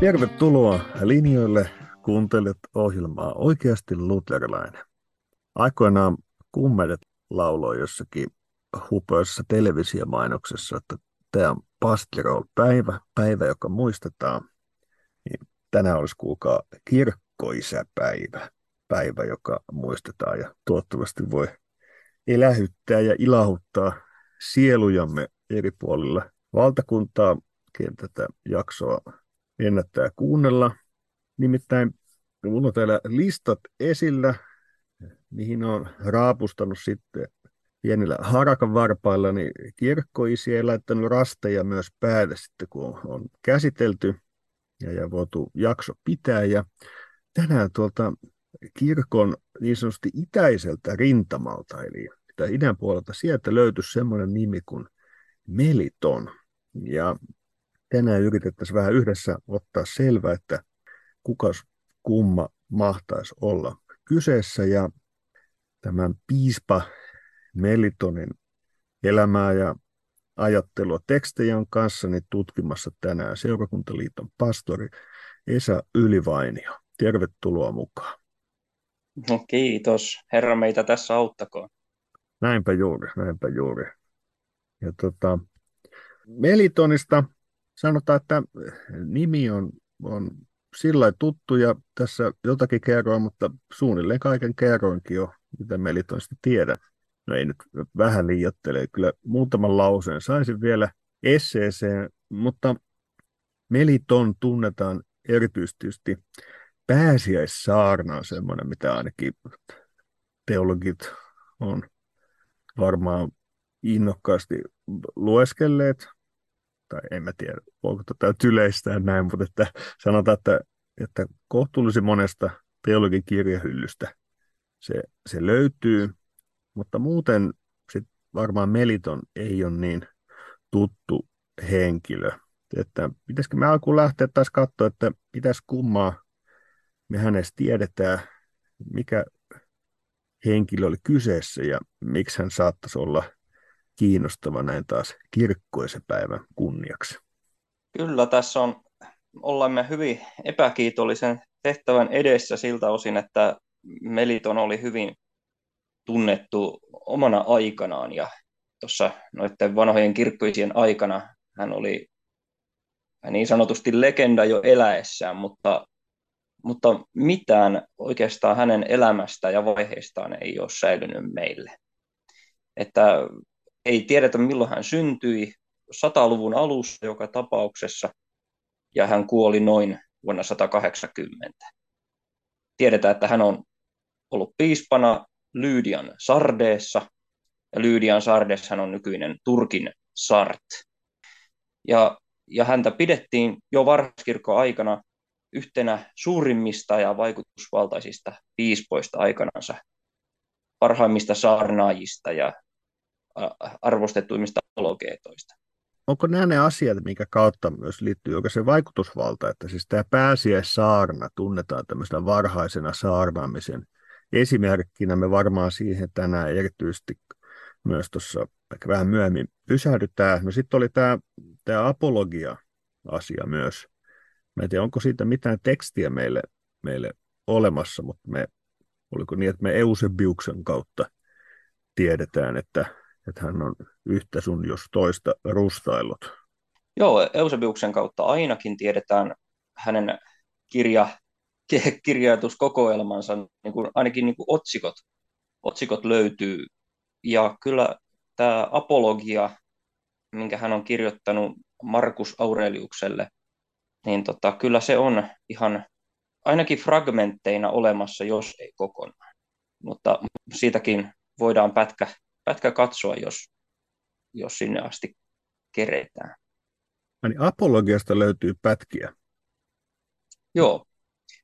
Tervetuloa linjoille. Kuuntelet ohjelmaa Oikeasti luterilainen. Aikoinaan kummedet lauloi jossakin hupeassa televisiomainoksessa, että tämä on pastirol-päivä, päivä, joka muistetaan. Niin tänään olisi kuulkaa kirkkoisäpäivä, päivä, joka muistetaan ja toivottavasti voi elähyttää ja ilahuttaa sielujamme eri puolilla valtakuntaa, ken tätä jaksoa ennättää kuunnella. Nimittäin minulla on täällä listat esillä, mihin on raapustanut sitten pienillä harakan varpailla niin kirkkoisia laittanut rasteja myös päälle sitten, kun on käsitelty ja, ja voitu jakso pitää. Ja tänään tuolta kirkon niin sanotusti itäiseltä rintamalta, eli idän puolelta, sieltä löytyi semmoinen nimi kuin Meliton. Ja tänään yritettäisiin vähän yhdessä ottaa selvää, että kuka kumma mahtaisi olla kyseessä. Ja tämän piispa Melitonin elämää ja ajattelua tekstejä on kanssani tutkimassa tänään Seurakuntaliiton pastori Esa Ylivainio. Tervetuloa mukaan. No kiitos. Herra meitä tässä auttakoon. Näinpä juuri, näinpä juuri. Ja tota, Melitonista sanotaan, että nimi on, on sillä tuttu ja tässä jotakin kerroin, mutta suunnilleen kaiken kerroinkin jo, mitä Melitonista tiedän. No ei nyt vähän liiottele, kyllä muutaman lauseen saisin vielä esseeseen, mutta Meliton tunnetaan erityisesti pääsiäissaarna on semmoinen, mitä ainakin teologit on varmaan innokkaasti lueskelleet, tai en mä tiedä, voiko tätä yleistää näin, mutta että sanotaan, että, että kohtuullisen monesta teologin kirjahyllystä se, se löytyy, mutta muuten sit varmaan Meliton ei ole niin tuttu henkilö. Että pitäisikö me alkuun lähteä taas katsoa, että pitäisi kummaa me hänestä tiedetään, mikä henkilö oli kyseessä ja miksi hän saattaisi olla kiinnostava näin taas kirkkoisen päivän kunniaksi. Kyllä, tässä on, olemme hyvin epäkiitollisen tehtävän edessä siltä osin, että Meliton oli hyvin tunnettu omana aikanaan ja tuossa noiden vanhojen kirkkoisien aikana hän oli niin sanotusti legenda jo eläessään, mutta mutta mitään oikeastaan hänen elämästä ja vaiheistaan ei ole säilynyt meille. Että ei tiedetä milloin hän syntyi, 100-luvun alussa joka tapauksessa, ja hän kuoli noin vuonna 180. Tiedetään, että hän on ollut piispana Lyydian Sardeessa, ja Lyydian Sardes hän on nykyinen Turkin Sart. Ja, ja häntä pidettiin jo varhaiskirkon aikana yhtenä suurimmista ja vaikutusvaltaisista piispoista aikanansa, parhaimmista saarnaajista ja arvostetuimmista apologeetoista. Onko nämä ne asiat, minkä kautta myös liittyy joka se vaikutusvalta, että siis tämä pääsiäissaarna tunnetaan tämmöisenä varhaisena saarnaamisen esimerkkinä. Me varmaan siihen tänään erityisesti myös tuossa ehkä vähän myöhemmin pysähdytään. No sitten oli tämä, tämä apologia-asia myös, Mä en tiedä, onko siitä mitään tekstiä meille, meille olemassa, mutta me, oliko niin, että me Eusebiuksen kautta tiedetään, että, että hän on yhtä sun jos toista rustaillut. Joo, Eusebiuksen kautta ainakin tiedetään hänen kirja, kirjoituskokoelmansa, niin kuin, ainakin niin kuin otsikot, otsikot löytyy. Ja kyllä tämä apologia, minkä hän on kirjoittanut Markus Aureliukselle, niin tota, kyllä se on ihan ainakin fragmentteina olemassa, jos ei kokonaan. Mutta siitäkin voidaan pätkä, pätkä katsoa, jos, jos sinne asti keretään. Niin apologiasta löytyy pätkiä. Joo.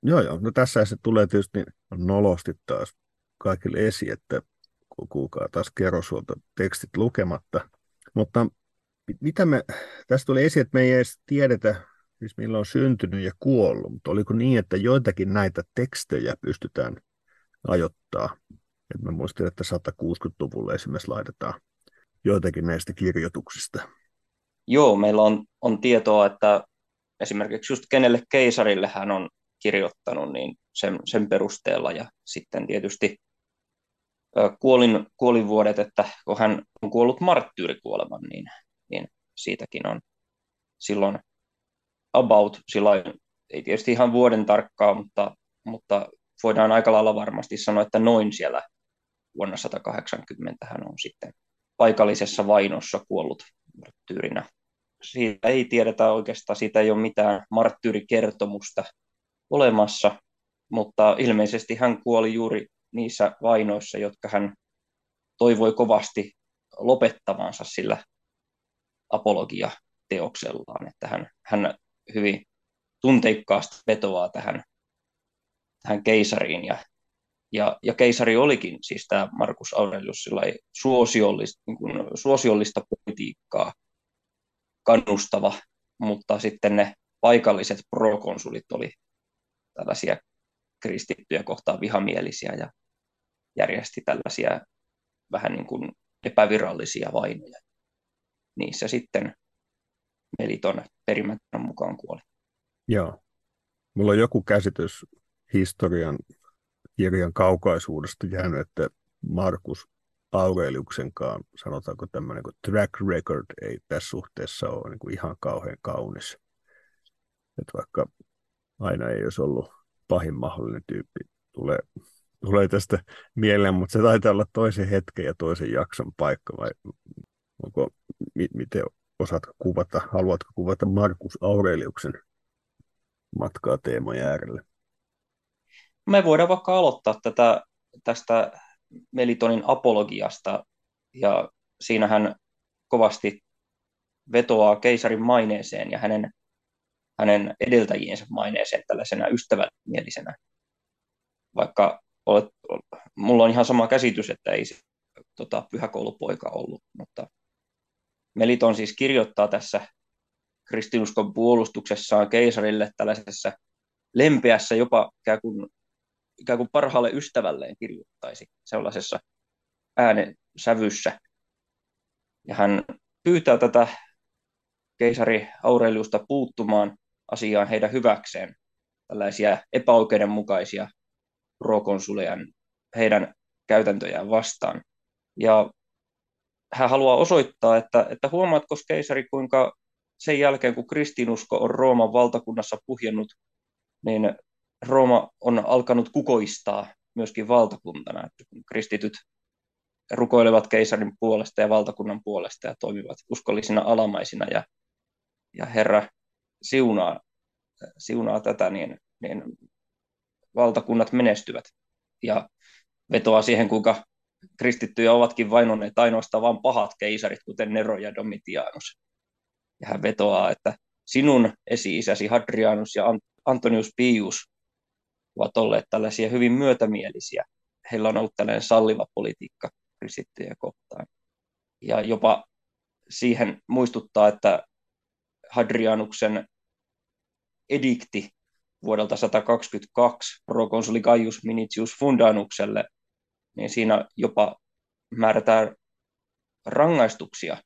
Joo, joo. No tässä se tulee tietysti nolosti taas kaikille esi, että kuulkaa taas kerrosuolta tekstit lukematta. Mutta mitä me, tästä tuli esiin, että me ei edes tiedetä, siis milloin on syntynyt ja kuollut, mutta oliko niin, että joitakin näitä tekstejä pystytään ajoittaa? Et mä muistin, että 160-luvulle esimerkiksi laitetaan joitakin näistä kirjoituksista. Joo, meillä on, on tietoa, että esimerkiksi just kenelle keisarille hän on kirjoittanut, niin sen, sen perusteella ja sitten tietysti kuolin, kuolinvuodet, että kun hän on kuollut marttyyrikuoleman, niin, niin siitäkin on silloin about, silloin, ei tietysti ihan vuoden tarkkaa, mutta, mutta voidaan aika lailla varmasti sanoa, että noin siellä vuonna 180 hän on sitten paikallisessa vainossa kuollut marttyyrinä. Siitä ei tiedetä oikeastaan, siitä ei ole mitään marttyyrikertomusta olemassa, mutta ilmeisesti hän kuoli juuri niissä vainoissa, jotka hän toivoi kovasti lopettavansa sillä apologia-teoksellaan, että hän, hän hyvin tunteikkaasti vetoaa tähän, tähän keisariin ja, ja, ja keisari olikin siis tämä Markus Aurelius suosiollista, niin kuin, suosiollista politiikkaa kannustava, mutta sitten ne paikalliset prokonsulit oli tällaisia kristittyjä kohtaan vihamielisiä ja järjesti tällaisia vähän niin kuin epävirallisia vainoja. Niissä sitten Meliton perimätön mukaan kuoli. Joo. Mulla on joku käsitys historian kirjan kaukaisuudesta jäänyt, että Markus Aureliuksenkaan, sanotaanko tämmöinen kuin track record, ei tässä suhteessa ole niin kuin ihan kauhean kaunis. Että vaikka aina ei olisi ollut pahin mahdollinen tyyppi, tulee tulee tästä mieleen, mutta se taitaa olla toisen hetken ja toisen jakson paikka, vai onko, mi, miten osaatko kuvata, haluatko kuvata Markus Aureliuksen matkaa teeman äärelle? Me voidaan vaikka aloittaa tätä, tästä Melitonin apologiasta, ja siinähän kovasti vetoaa keisarin maineeseen ja hänen, hänen edeltäjiensä maineeseen tällaisena ystävällisenä vaikka olet, mulla on ihan sama käsitys, että ei se tota, pyhäkoulupoika ollut, mutta Meliton siis kirjoittaa tässä kristinuskon puolustuksessaan keisarille tällaisessa lempeässä, jopa kuin, ikään kuin parhaalle ystävälleen kirjoittaisi sellaisessa äänen sävyssä. Ja hän pyytää tätä keisari Aureliusta puuttumaan asiaan heidän hyväkseen tällaisia epäoikeudenmukaisia prokonsuleja heidän käytäntöjään vastaan. Ja hän haluaa osoittaa, että, että huomaatko keisari, kuinka sen jälkeen, kun kristinusko on Rooman valtakunnassa puhjennut, niin Rooma on alkanut kukoistaa myöskin valtakuntana. Että kun kristityt rukoilevat keisarin puolesta ja valtakunnan puolesta ja toimivat uskollisina alamaisina ja, ja Herra siunaa, siunaa tätä, niin, niin valtakunnat menestyvät. Ja vetoaa siihen, kuinka kristittyjä ovatkin vainonneet ainoastaan vain pahat keisarit, kuten Nero ja Domitianus. Ja hän vetoaa, että sinun esi-isäsi Hadrianus ja Antonius Pius ovat olleet tällaisia hyvin myötämielisiä. Heillä on ollut tällainen salliva politiikka kristittyjä kohtaan. Ja jopa siihen muistuttaa, että Hadrianuksen edikti vuodelta 122 prokonsuli Gaius Minitius Fundanukselle, niin siinä jopa määrätään rangaistuksia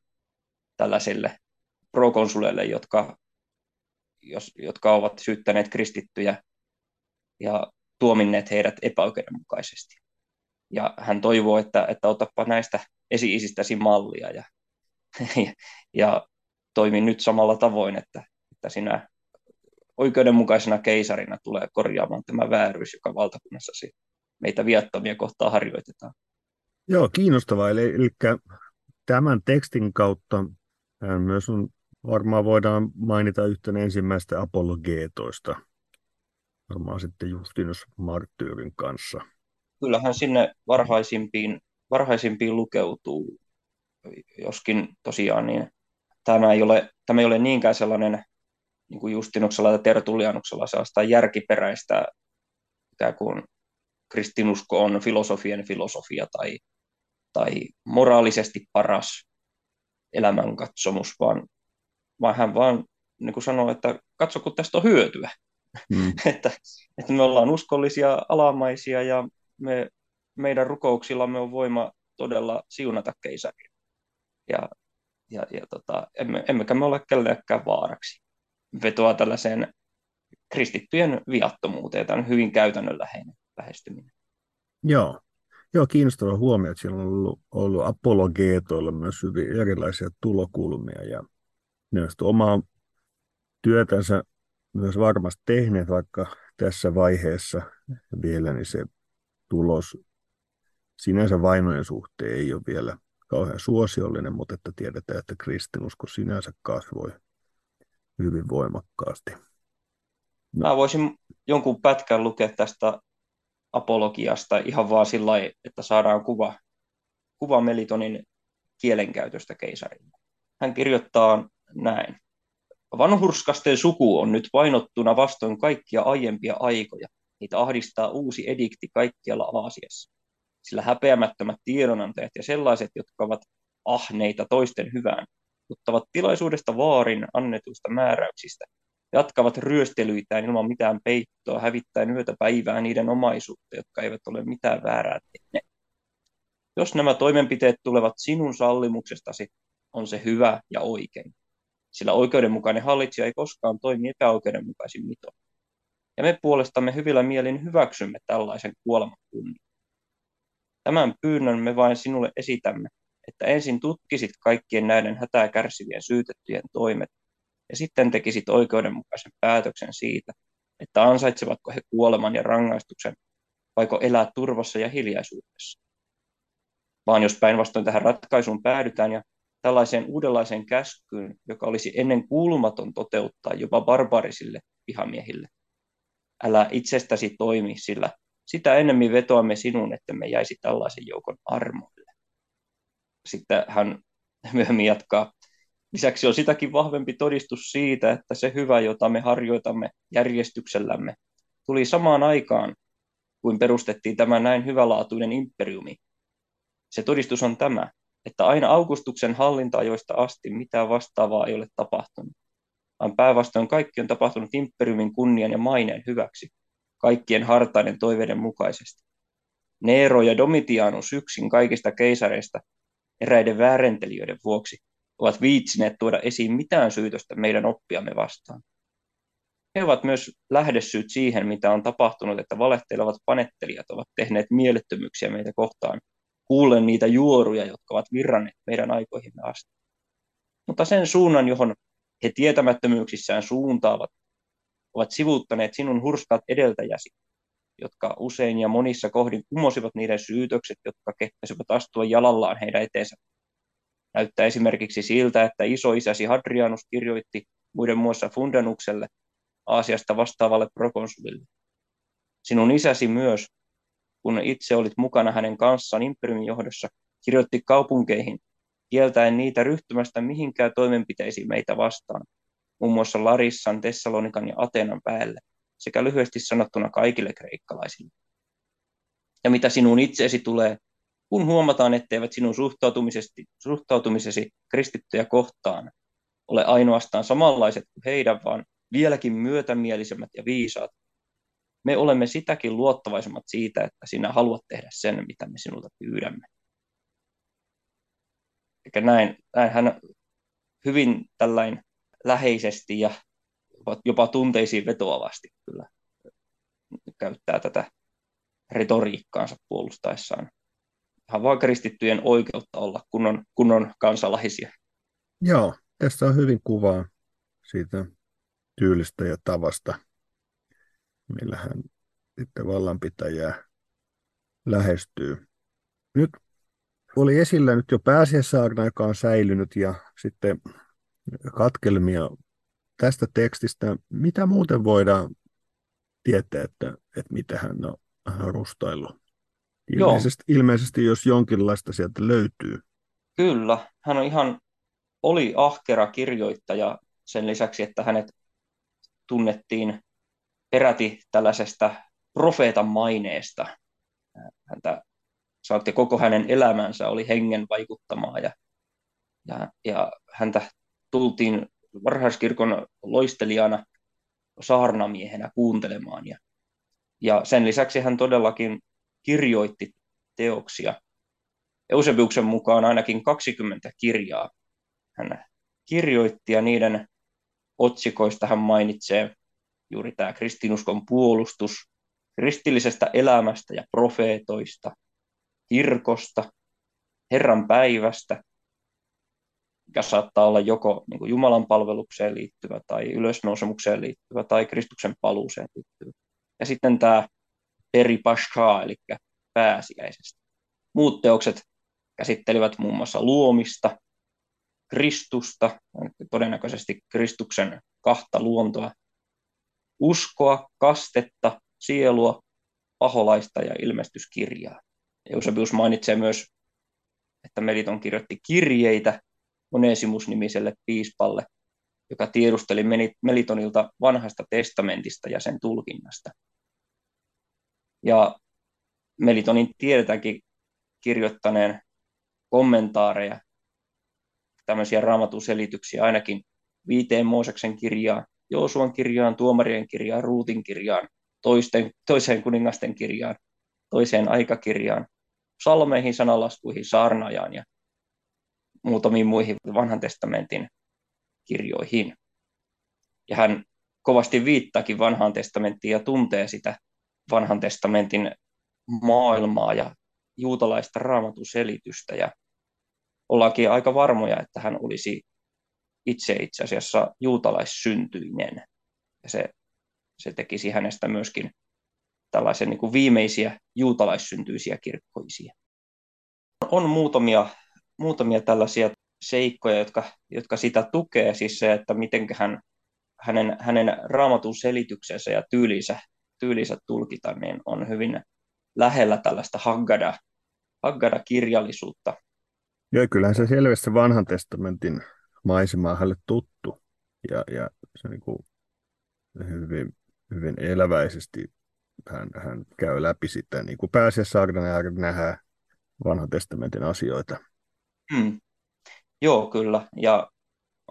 tällaisille prokonsuleille, jotka, jos, jotka ovat syyttäneet kristittyjä ja tuominneet heidät epäoikeudenmukaisesti. Ja hän toivoo, että, että otapa näistä esi-isistäsi mallia ja, ja, ja toimi nyt samalla tavoin, että, että sinä oikeudenmukaisena keisarina tulee korjaamaan tämä vääryys, joka valtakunnassa meitä viattomia kohtaa harjoitetaan. Joo, kiinnostavaa. Eli, eli tämän tekstin kautta myös on, varmaan voidaan mainita yhtenä ensimmäistä apologeetoista, varmaan sitten Justinus Marttyyrin kanssa. Kyllähän sinne varhaisimpiin, varhaisimpiin lukeutuu, joskin tosiaan niin tämä ei ole, tämä ei ole niinkään sellainen niin kuin Justinuksella ja Tertullianuksella sellaista järkiperäistä ikään kuin kristinusko on filosofien filosofia tai, tai moraalisesti paras elämänkatsomus, vaan, vaan hän vaan niin kuin sanoo, että katso kun tästä on hyötyä. Mm. että, että me ollaan uskollisia, alamaisia ja me, meidän rukouksillamme on voima todella siunata keisaria. Ja, ja, ja tota, emme, emmekä me ole kellekään vaaraksi. vetoaa tällaiseen kristittyjen viattomuuteen. Tämä on hyvin käytännönläheinen lähestyminen. Joo. Joo, kiinnostava huomio, että siellä on ollut, ollut apologeetoilla myös hyvin erilaisia tulokulmia ja ne ovat omaa työtänsä myös varmasti tehneet, vaikka tässä vaiheessa vielä niin se tulos sinänsä vainojen suhteen ei ole vielä kauhean suosiollinen, mutta että tiedetään, että kristinusko sinänsä kasvoi hyvin voimakkaasti. No. Mä voisin jonkun pätkän lukea tästä apologiasta ihan vaan sillä että saadaan kuva, kuva Melitonin kielenkäytöstä keisarille. Hän kirjoittaa näin. Vanhurskasten suku on nyt painottuna vastoin kaikkia aiempia aikoja. Niitä ahdistaa uusi edikti kaikkialla Aasiassa. Sillä häpeämättömät tiedonantajat ja sellaiset, jotka ovat ahneita toisten hyvään, ottavat tilaisuudesta vaarin annetuista määräyksistä, jatkavat ryöstelyitään ilman mitään peittoa, hävittäen yötä päivää niiden omaisuutta, jotka eivät ole mitään väärää tehneet. Jos nämä toimenpiteet tulevat sinun sallimuksestasi, on se hyvä ja oikein sillä oikeudenmukainen hallitsija ei koskaan toimi epäoikeudenmukaisin mitoin. Ja me puolestamme hyvillä mielin hyväksymme tällaisen kuoleman kunnian. Tämän pyynnön me vain sinulle esitämme, että ensin tutkisit kaikkien näiden hätää kärsivien syytettyjen toimet, ja sitten tekisit oikeudenmukaisen päätöksen siitä, että ansaitsevatko he kuoleman ja rangaistuksen, vaiko elää turvassa ja hiljaisuudessa. Vaan jos päinvastoin tähän ratkaisuun päädytään ja tällaiseen uudenlaiseen käskyyn, joka olisi ennen kuulumaton toteuttaa jopa barbarisille vihamiehille. Älä itsestäsi toimi, sillä sitä ennemmin vetoamme sinun, että me jäisi tällaisen joukon armoille. Sitten hän myöhemmin jatkaa. Lisäksi on sitäkin vahvempi todistus siitä, että se hyvä, jota me harjoitamme järjestyksellämme, tuli samaan aikaan, kuin perustettiin tämä näin hyvälaatuinen imperiumi. Se todistus on tämä, että aina Augustuksen hallinta-ajoista asti mitään vastaavaa ei ole tapahtunut, vaan päinvastoin kaikki on tapahtunut imperiumin kunnian ja maineen hyväksi, kaikkien hartaiden toiveiden mukaisesti. Nero ja Domitianus yksin kaikista keisareista eräiden väärentelijöiden vuoksi ovat viitsineet tuoda esiin mitään syytöstä meidän oppiamme vastaan. He ovat myös lähdesyyt siihen, mitä on tapahtunut, että valehtelevat panettelijat ovat tehneet mielettömyyksiä meitä kohtaan kuulen niitä juoruja, jotka ovat virranneet meidän aikoihimme asti. Mutta sen suunnan, johon he tietämättömyyksissään suuntaavat, ovat sivuuttaneet sinun hurskaat edeltäjäsi, jotka usein ja monissa kohdin kumosivat niiden syytökset, jotka kehtäisivät astua jalallaan heidän eteensä. Näyttää esimerkiksi siltä, että isoisäsi Hadrianus kirjoitti muiden muassa Fundanukselle, Aasiasta vastaavalle prokonsulille. Sinun isäsi myös kun itse olit mukana hänen kanssaan imperiumin johdossa, kirjoitti kaupunkeihin, kieltäen niitä ryhtymästä mihinkään toimenpiteisiin meitä vastaan, muun muassa Larissan, Tessalonikan ja Atenan päälle, sekä lyhyesti sanottuna kaikille kreikkalaisille. Ja mitä sinun itseesi tulee, kun huomataan, etteivät sinun suhtautumisesi, suhtautumisesi kristittyjä kohtaan ole ainoastaan samanlaiset kuin heidän, vaan vieläkin myötämielisemmät ja viisaat, me olemme sitäkin luottavaisemmat siitä, että sinä haluat tehdä sen, mitä me sinulta pyydämme. Eikä näin, näin hän hyvin tällain läheisesti ja jopa tunteisiin vetoavasti kyllä käyttää tätä retoriikkaansa puolustaessaan ihan vaan kristittyjen oikeutta olla kunnon, kunnon kansalaisia. Joo, tässä on hyvin kuvaa siitä tyylistä ja tavasta, millä hän sitten vallanpitäjää lähestyy. Nyt oli esillä nyt jo pääsiäissaarna, joka on säilynyt, ja sitten katkelmia tästä tekstistä. Mitä muuten voidaan tietää, että, että mitä hän on, hän on rustaillut? Ilmeisesti, ilmeisesti, jos jonkinlaista sieltä löytyy. Kyllä, hän on ihan, oli ahkera kirjoittaja sen lisäksi, että hänet tunnettiin peräti tällaisesta profeetan maineesta. Häntä saatte koko hänen elämänsä oli hengen vaikuttamaa ja, ja, ja häntä tultiin varhaiskirkon loistelijana saarnamiehenä kuuntelemaan. Ja, ja sen lisäksi hän todellakin kirjoitti teoksia. Eusebiuksen mukaan ainakin 20 kirjaa hän kirjoitti ja niiden otsikoista hän mainitsee juuri tämä kristinuskon puolustus kristillisestä elämästä ja profeetoista, kirkosta, Herran päivästä, mikä saattaa olla joko niin kuin Jumalan palvelukseen liittyvä tai ylösnousemukseen liittyvä tai Kristuksen paluuseen liittyvä. Ja sitten tämä Peri Pashka, eli pääsiäisestä. Muut teokset käsittelivät muun muassa luomista, Kristusta, todennäköisesti Kristuksen kahta luontoa, uskoa, kastetta, sielua, paholaista ja ilmestyskirjaa. Eusebius mainitsee myös, että Meliton kirjoitti kirjeitä Onesimus-nimiselle piispalle, joka tiedusteli Melitonilta vanhasta testamentista ja sen tulkinnasta. Ja Melitonin tiedetäänkin kirjoittaneen kommentaareja, tämmöisiä raamatun selityksiä ainakin viiteen Mooseksen kirjaan, Joosuan kirjaan, Tuomarien kirjaan, Ruutin kirjaan, toisten, toiseen kuningasten kirjaan, toiseen aikakirjaan, salmeihin, sanalaskuihin, saarnajaan ja muutamiin muihin vanhan testamentin kirjoihin. Ja hän kovasti viittaakin vanhaan testamenttiin ja tuntee sitä vanhan testamentin maailmaa ja juutalaista raamatun selitystä. Ja ollaankin aika varmoja, että hän olisi itse itse asiassa juutalaissyntyinen. Ja se, se tekisi hänestä myöskin tällaisen niin kuin viimeisiä juutalaissyntyisiä kirkkoisia. On muutamia, muutamia tällaisia seikkoja, jotka, jotka sitä tukee, siis se, että miten hän, hänen, hänen raamatun selityksensä ja tyylinsä, tyylinsä tulkita, niin on hyvin lähellä tällaista Haggada, Haggada-kirjallisuutta. Joo, kyllähän se selvästi vanhan testamentin maisema on hänelle tuttu ja, ja se niin kuin hyvin, hyvin eläväisesti hän, hän käy läpi sitä, niin kuin pääasiassa Agnear nähdään vanhan testamentin asioita. Hmm. Joo, kyllä. Ja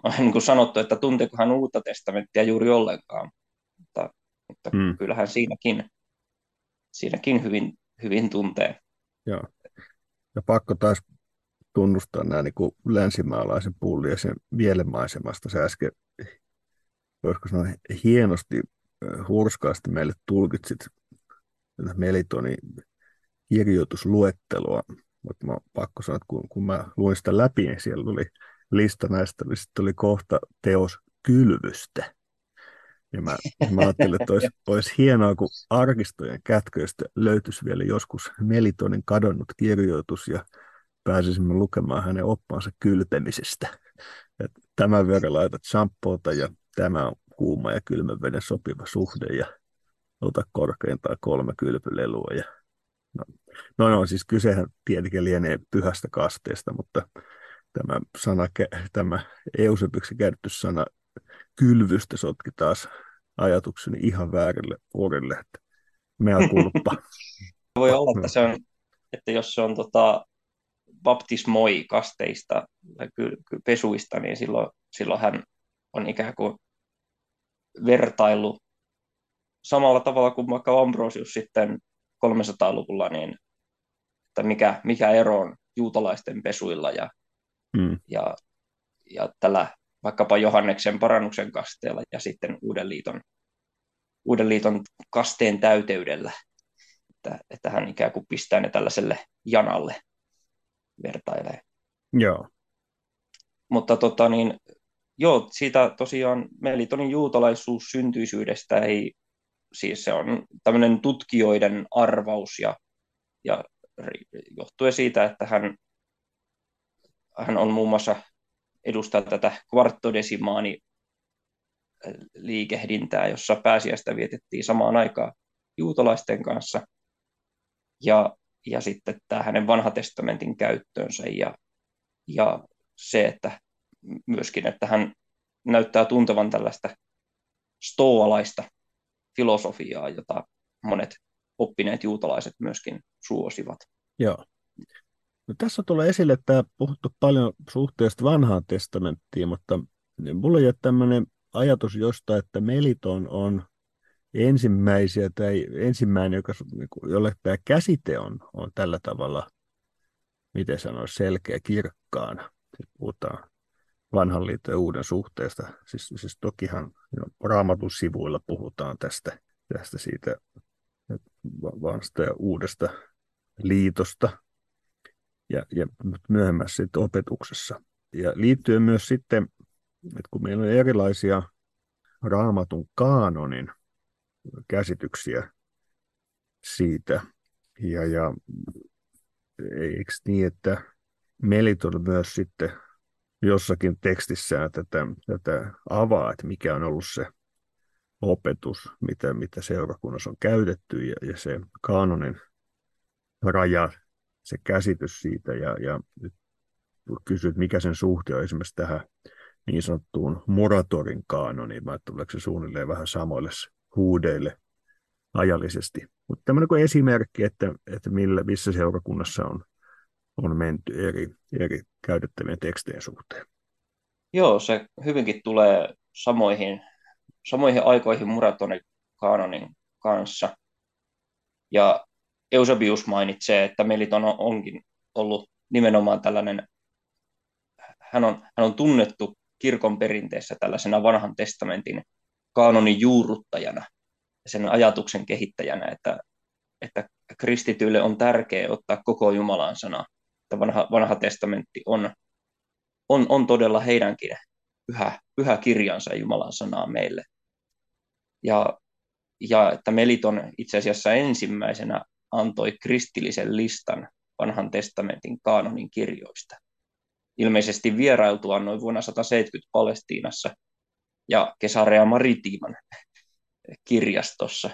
on niin kuin sanottu, että tunteeko hän uutta testamenttia juuri ollenkaan. Mutta, mutta hmm. kyllähän siinäkin, siinäkin hyvin, hyvin tuntee. Joo. Ja pakko taas tunnustaa nämä niin kuin länsimaalaisen pulliaisen mielenmaisemasta. Se äsken, voisiko sanoa, hienosti, hurskaasti meille tulkitsit Melitonin kirjoitusluettelua, mutta mä pakko sanoa, että kun, kun mä luin sitä läpi, niin siellä tuli lista näistä, niin sitten tuli kohta teos kylvystä. Ja mä, mä ajattelin, että olisi, olisi hienoa, kun arkistojen kätköistä löytyisi vielä joskus Melitonin kadonnut kirjoitus ja pääsisimme lukemaan hänen oppaansa kylpemisestä. Et tämän verran laitat shampoota ja tämä on kuuma ja kylmän veden sopiva suhde ja ota korkeintaan kolme kylpylelua. Ja... No, no, no, siis kysehän tietenkin lienee pyhästä kasteesta, mutta tämä, sana, tämä Eusebiksi käytetty sana kylvystä sotki taas ajatukseni ihan väärille urille, että mea kulppa. Voi olla, että, se on, että jos se on tota, baptismoi kasteista tai pesuista, niin silloin, silloin hän on ikään kuin vertailu samalla tavalla kuin vaikka Ambrosius sitten 300-luvulla, niin että mikä, mikä ero on juutalaisten pesuilla ja, mm. ja, ja tällä vaikkapa Johanneksen parannuksen kasteella ja sitten Uuden liiton, Uuden liiton kasteen täyteydellä, että, että hän ikään kuin pistää ne tällaiselle janalle vertailee. Joo. Mutta tota, niin, joo, siitä tosiaan Melitonin juutalaisuus syntyisyydestä ei, siis se on tämmöinen tutkijoiden arvaus ja, ja johtuen siitä, että hän, hän on muun muassa edustaa tätä kvarttodesimaani liikehdintää, jossa pääsiäistä vietettiin samaan aikaan juutalaisten kanssa. Ja ja sitten tämä hänen vanhatestamentin käyttöönsä ja, ja se, että myöskin, että hän näyttää tuntevan tällaista stoalaista filosofiaa, jota monet oppineet juutalaiset myöskin suosivat. Joo. No, tässä tulee esille tämä puhuttu paljon suhteesta vanhaan testamenttiin, mutta mulla ei ole tämmöinen ajatus josta, että Meliton on ensimmäisiä tai ensimmäinen, joka, niinku, jolle tämä käsite on, on tällä tavalla, miten sanoisi, selkeä kirkkaana. Siis puhutaan vanhan liiton ja uuden suhteesta. Siis, siis tokihan jo, raamatun sivuilla puhutaan tästä, tästä siitä vanhasta ja uudesta liitosta ja, ja myöhemmässä sitten opetuksessa. Ja liittyen myös sitten, että kun meillä on erilaisia raamatun kaanonin käsityksiä siitä, ja, ja eikö niin, että Meliton myös sitten jossakin tekstissään tätä, tätä avaa, että mikä on ollut se opetus, mitä, mitä seurakunnassa on käytetty ja, ja se kaanonin raja, se käsitys siitä. Ja, ja nyt kysyt, mikä sen suhde on esimerkiksi tähän niin sanottuun moratorin kaanoniin, vai tuleeko se suunnilleen vähän samoille huudeille ajallisesti. Mutta tämmöinen kuin esimerkki, että, että millä, missä seurakunnassa on, on menty eri, eri käytettävien tekstien suhteen. Joo, se hyvinkin tulee samoihin, samoihin aikoihin Muratonin kaanonin kanssa. Ja Eusebius mainitsee, että Meliton onkin ollut nimenomaan tällainen, hän on, hän on tunnettu kirkon perinteessä tällaisena vanhan testamentin kaanonin juurruttajana sen ajatuksen kehittäjänä, että, että kristityille on tärkeää ottaa koko Jumalan sana, että vanha, vanha testamentti on, on, on todella heidänkin pyhä, pyhä kirjansa Jumalan sanaa meille. Ja, ja että Meliton itse asiassa ensimmäisenä antoi kristillisen listan vanhan testamentin kaanonin kirjoista. Ilmeisesti vierailtua noin vuonna 170 Palestiinassa ja Kesarea Maritiman kirjastossa,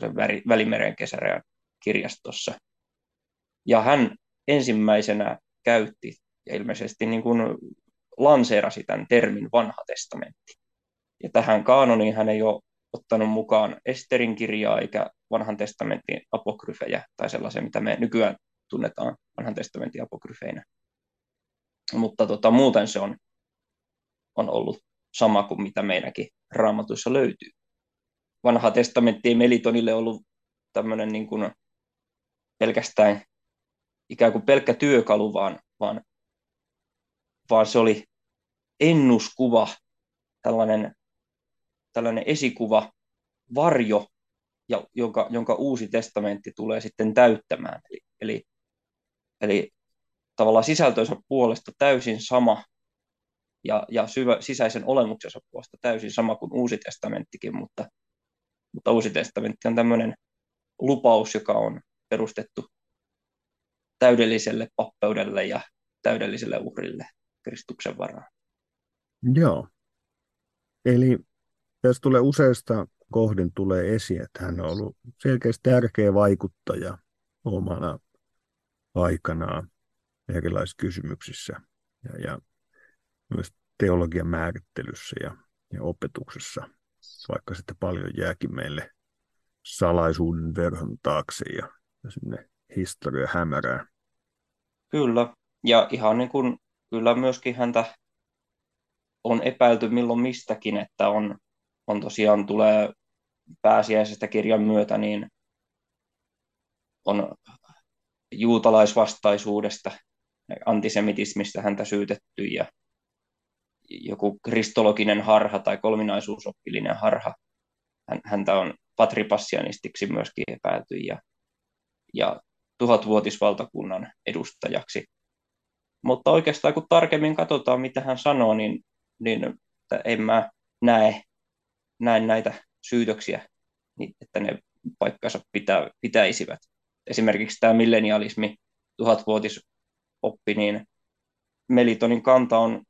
se Välimeren kesäreän kirjastossa. Ja hän ensimmäisenä käytti ja ilmeisesti niin kuin lanseerasi tämän termin vanha testamentti. Ja tähän kaanoniin hän ei ole ottanut mukaan Esterin kirjaa eikä vanhan testamentin apokryfejä tai sellaisia, mitä me nykyään tunnetaan vanhan testamentin apokryfeinä. Mutta tota, muuten se on, on ollut sama kuin mitä meidänkin raamatuissa löytyy vanha testamentti ei Melitonille ollut tämmöinen niin kuin pelkästään ikään kuin pelkkä työkalu, vaan, vaan, vaan se oli ennuskuva, tällainen, tällainen esikuva, varjo, ja, jonka, jonka uusi testamentti tulee sitten täyttämään. Eli, eli, eli tavallaan sisältönsä puolesta täysin sama ja, ja syvä, sisäisen olemuksensa puolesta täysin sama kuin uusi testamenttikin, mutta, mutta Uusi testamentti on tämmöinen lupaus, joka on perustettu täydelliselle pappeudelle ja täydelliselle uhrille Kristuksen varaan. Joo. Eli tässä tulee useista kohdin tulee esiin, että hän on ollut selkeästi tärkeä vaikuttaja omana aikanaan erilaisissa kysymyksissä ja, ja myös teologian määrittelyssä ja, ja opetuksessa vaikka sitten paljon jääkin meille salaisuuden verhon taakse ja, ja sinne historia hämärää. Kyllä, ja ihan niin kuin, kyllä myöskin häntä on epäilty milloin mistäkin, että on, on tosiaan tulee pääsiäisestä kirjan myötä, niin on juutalaisvastaisuudesta, antisemitismistä häntä syytetty ja joku kristologinen harha tai kolminaisuusoppillinen harha. Häntä on patripassianistiksi myöskin epäilty ja, ja tuhatvuotisvaltakunnan edustajaksi. Mutta oikeastaan kun tarkemmin katsotaan, mitä hän sanoo, niin, niin en mä näe, näe näitä syytöksiä, niin että ne paikkansa pitä, pitäisivät. Esimerkiksi tämä millenialismi, tuhatvuotisoppi, niin Melitonin kanta on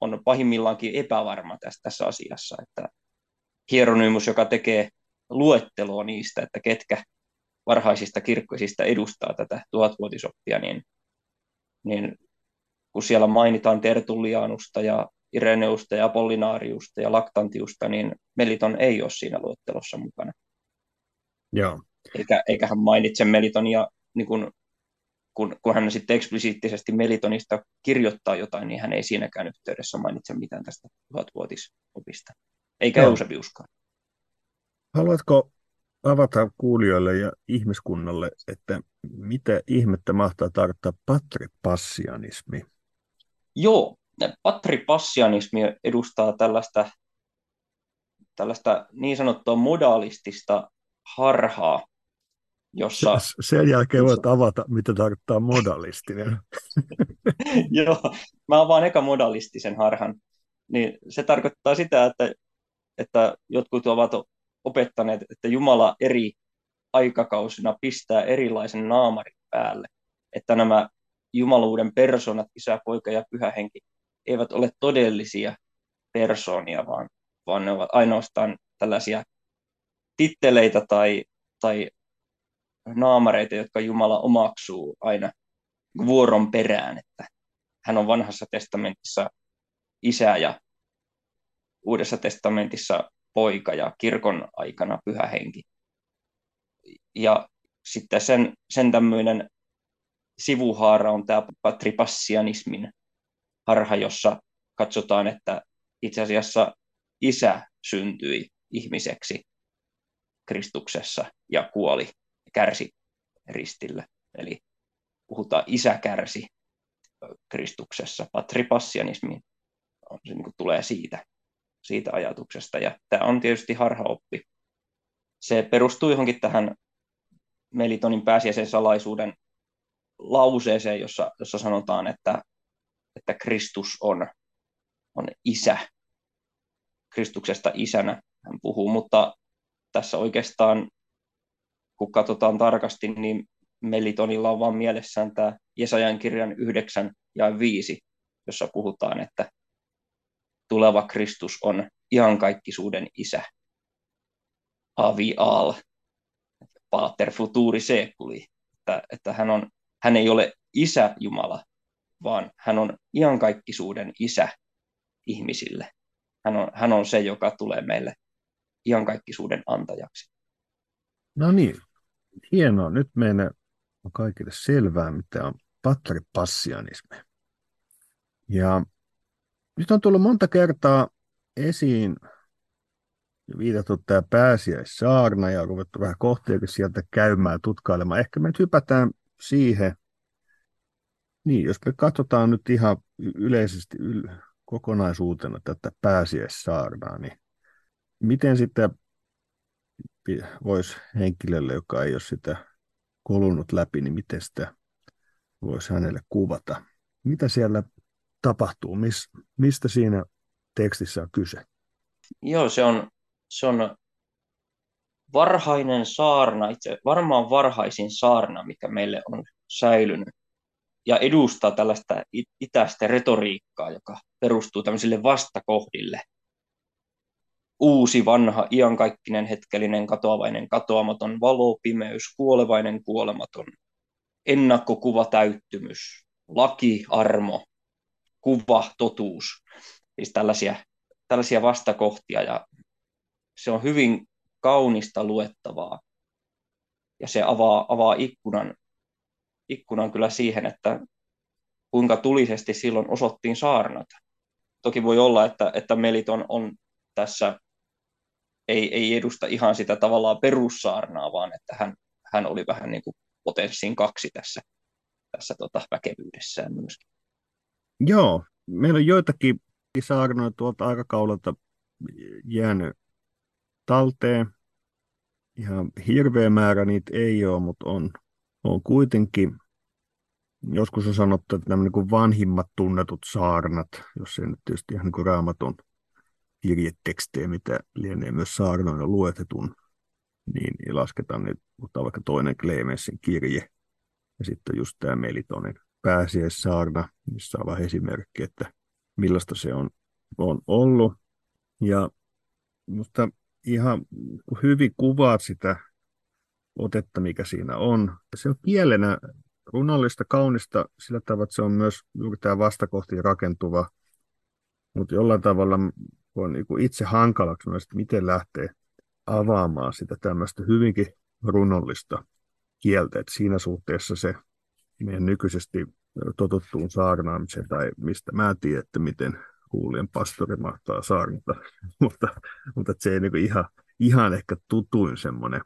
on pahimmillaankin epävarma tässä, tässä asiassa, että Hieronymus, joka tekee luetteloa niistä, että ketkä varhaisista kirkkoisista edustaa tätä tuhatvuotisoppia, niin, niin kun siellä mainitaan Tertullianusta ja Ireneusta ja Apollinaariusta ja Laktantiusta, niin Meliton ei ole siinä luettelossa mukana. Joo. Eikä, eikä hän mainitse Melitonia niin kuin kun, kun hän sitten eksplisiittisesti Melitonista kirjoittaa jotain, niin hän ei siinäkään yhteydessä mainitse mitään tästä tuhatvuotisopista, eikä no. Eusebiuskaan. Haluatko avata kuulijoille ja ihmiskunnalle, että mitä ihmettä mahtaa tarkoittaa patripassianismi? Joo, patripassianismi edustaa tällaista, tällaista niin sanottua modalistista harhaa, jossa... Sen jälkeen voit avata, mitä tarkoittaa modalistinen. Joo, mä oon vaan eka modalistisen harhan. Niin se tarkoittaa sitä, että, että jotkut ovat opettaneet, että Jumala eri aikakausina pistää erilaisen naamarin päälle. Että nämä jumaluuden persoonat, isä, poika ja pyhä henki, eivät ole todellisia persoonia, vaan, vaan ne ovat ainoastaan tällaisia titteleitä tai, tai naamareita, jotka Jumala omaksuu aina vuoron perään, että hän on vanhassa testamentissa isä ja uudessa testamentissa poika ja kirkon aikana pyhä henki. Ja sitten sen, sen tämmöinen sivuhaara on tämä patripassianismin harha, jossa katsotaan, että itse asiassa isä syntyi ihmiseksi Kristuksessa ja kuoli kärsi ristillä. Eli puhutaan isä kärsi Kristuksessa. Patripassianismi se niin tulee siitä, siitä ajatuksesta. Ja tämä on tietysti harhaoppi. Se perustuu johonkin tähän Melitonin pääsiäisen salaisuuden lauseeseen, jossa, jossa sanotaan, että, että Kristus on, on isä. Kristuksesta isänä hän puhuu, mutta tässä oikeastaan kun katsotaan tarkasti, niin Melitonilla on vaan mielessään tämä Jesajan kirjan 9 ja 5, jossa puhutaan, että tuleva Kristus on iankaikkisuuden isä. Avi al, pater futuri seculi, että, että hän, on, hän ei ole isä Jumala, vaan hän on iankaikkisuuden isä ihmisille. Hän on, hän on se, joka tulee meille iankaikkisuuden antajaksi. No niin, hienoa. Nyt meille on kaikille selvää, mitä on patripassianismi. Ja nyt on tullut monta kertaa esiin viitattu tämä pääsiäissaarna ja ruvettu vähän kohteekin sieltä käymään tutkailemaan. Ehkä me nyt hypätään siihen. Niin, jos me katsotaan nyt ihan yleisesti yl- kokonaisuutena tätä pääsiäissaarnaa, niin miten sitten voisi henkilölle, joka ei ole sitä kolunut läpi, niin miten sitä voisi hänelle kuvata? Mitä siellä tapahtuu? Mis, mistä siinä tekstissä on kyse? Joo, se on, se on varhainen saarna, itse varmaan varhaisin saarna, mikä meille on säilynyt, ja edustaa tällaista itäistä retoriikkaa, joka perustuu tämmöisille vastakohdille – uusi, vanha, iankaikkinen, hetkellinen, katoavainen, katoamaton, valo, pimeys, kuolevainen, kuolematon, ennakkokuva, täyttymys, laki, armo, kuva, totuus. Siis tällaisia, tällaisia vastakohtia ja se on hyvin kaunista luettavaa. Ja se avaa, avaa ikkunan, ikkunan kyllä siihen, että kuinka tulisesti silloin osottiin saarnata. Toki voi olla, että, että Meliton on tässä ei, ei edusta ihan sitä tavallaan perussaarnaa, vaan että hän, hän oli vähän niin kuin potenssin kaksi tässä, tässä tota väkevyydessään myöskin. Joo, meillä on joitakin saarnoja tuolta aikakaudelta jäänyt talteen. Ihan hirveä määrä niitä ei ole, mutta on, on kuitenkin, joskus on sanottu, että nämä niin kuin vanhimmat tunnetut saarnat, jos se nyt tietysti ihan niin kuin raamatun kirjetekstejä, mitä lienee myös saarnoina luetetun, niin lasketaan nyt, mutta vaikka toinen Clemenssin kirje, ja sitten just tämä Melitonin pääsiäissaarna, missä on vähän esimerkki, että millaista se on, on ollut. Ja minusta ihan hyvin kuvaat sitä otetta, mikä siinä on. Se on kielenä runollista, kaunista sillä tavalla, että se on myös juuri tämä vastakohti rakentuva, mutta jollain tavalla on niin kuin itse hankalaksi myös, että miten lähtee avaamaan sitä tämmöistä hyvinkin runollista kieltä, että siinä suhteessa se meidän nykyisesti totuttuun saarnaamiseen, tai mistä mä en tiedä, että miten kuulien pastori mahtaa saarnata, mutta, mutta se ei niin ihan, ihan ehkä tutuin semmoinen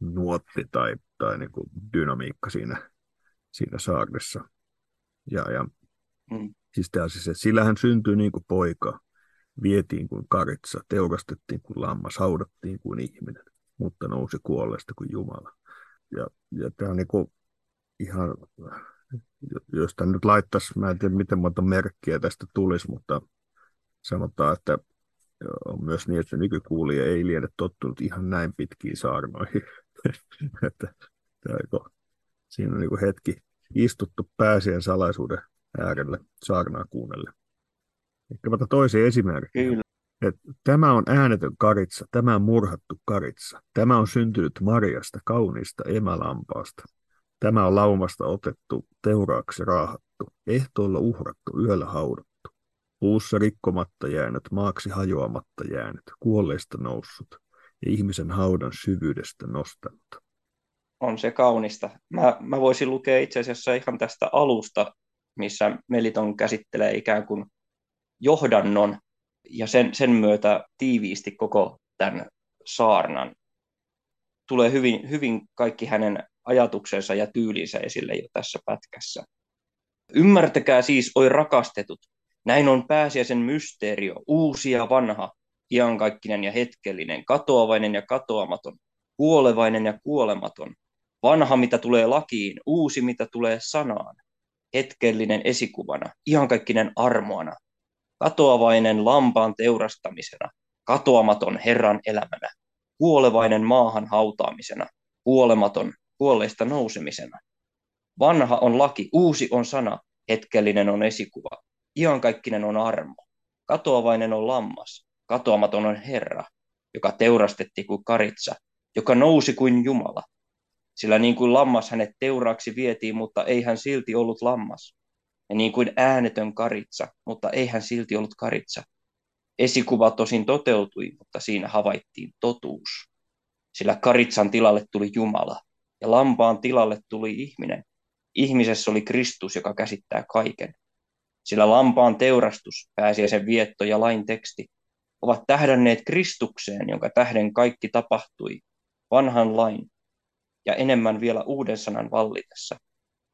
nuotti tai, tai niin kuin dynamiikka siinä, siinä saarnessa. Ja, ja mm. Siis, tämä, siis että sillä hän syntyi niin kuin poika, vietiin kuin karitsa, teurastettiin kuin lammas, haudattiin kuin ihminen, mutta nousi kuolleesta kuin Jumala. Ja, ja tämä on niin kuin ihan, jos tämä nyt laittaisi, mä en tiedä miten monta merkkiä tästä tulisi, mutta sanotaan, että on myös niin, että nykykuulija ei liene tottunut ihan näin pitkiin saarnoihin. että, siinä on niin hetki istuttu pääsien salaisuuden äärelle saarnaa kuunnelle. Ehkä mä toisen esimerkin. Kyllä. Että tämä on äänetön karitsa, tämä on murhattu karitsa. Tämä on syntynyt Marjasta, kauniista emälampaasta. Tämä on laumasta otettu, teuraaksi raahattu, ehtoolla uhrattu, yöllä haudattu. Puussa rikkomatta jäänyt, maaksi hajoamatta jäänyt, kuolleista noussut ja ihmisen haudan syvyydestä nostanut. On se kaunista. Mä, mä voisin lukea itse asiassa ihan tästä alusta, missä Meliton käsittelee ikään kuin johdannon ja sen, sen myötä tiiviisti koko tämän saarnan. Tulee hyvin, hyvin kaikki hänen ajatuksensa ja tyylinsä esille jo tässä pätkässä. Ymmärtäkää siis, oi rakastetut, näin on pääsiäisen mysteerio, uusi ja vanha, iankaikkinen ja hetkellinen, katoavainen ja katoamaton, kuolevainen ja kuolematon, vanha mitä tulee lakiin, uusi mitä tulee sanaan, hetkellinen esikuvana, iankaikkinen armoana, katoavainen lampaan teurastamisena, katoamaton Herran elämänä, kuolevainen maahan hautaamisena, kuolematon kuolleista nousemisena. Vanha on laki, uusi on sana, hetkellinen on esikuva, Iankaikkinen on armo. Katoavainen on lammas. Katoamaton on Herra, joka teurastettiin kuin karitsa, joka nousi kuin Jumala. Sillä niin kuin lammas hänet teuraaksi vietiin, mutta ei hän silti ollut lammas. Ja niin kuin äänetön karitsa, mutta ei hän silti ollut karitsa. Esikuva tosin toteutui, mutta siinä havaittiin totuus. Sillä karitsan tilalle tuli Jumala, ja lampaan tilalle tuli ihminen. Ihmisessä oli Kristus, joka käsittää kaiken sillä lampaan teurastus, pääsiäisen vietto ja lain teksti ovat tähdänneet Kristukseen, jonka tähden kaikki tapahtui, vanhan lain ja enemmän vielä uuden sanan vallitessa.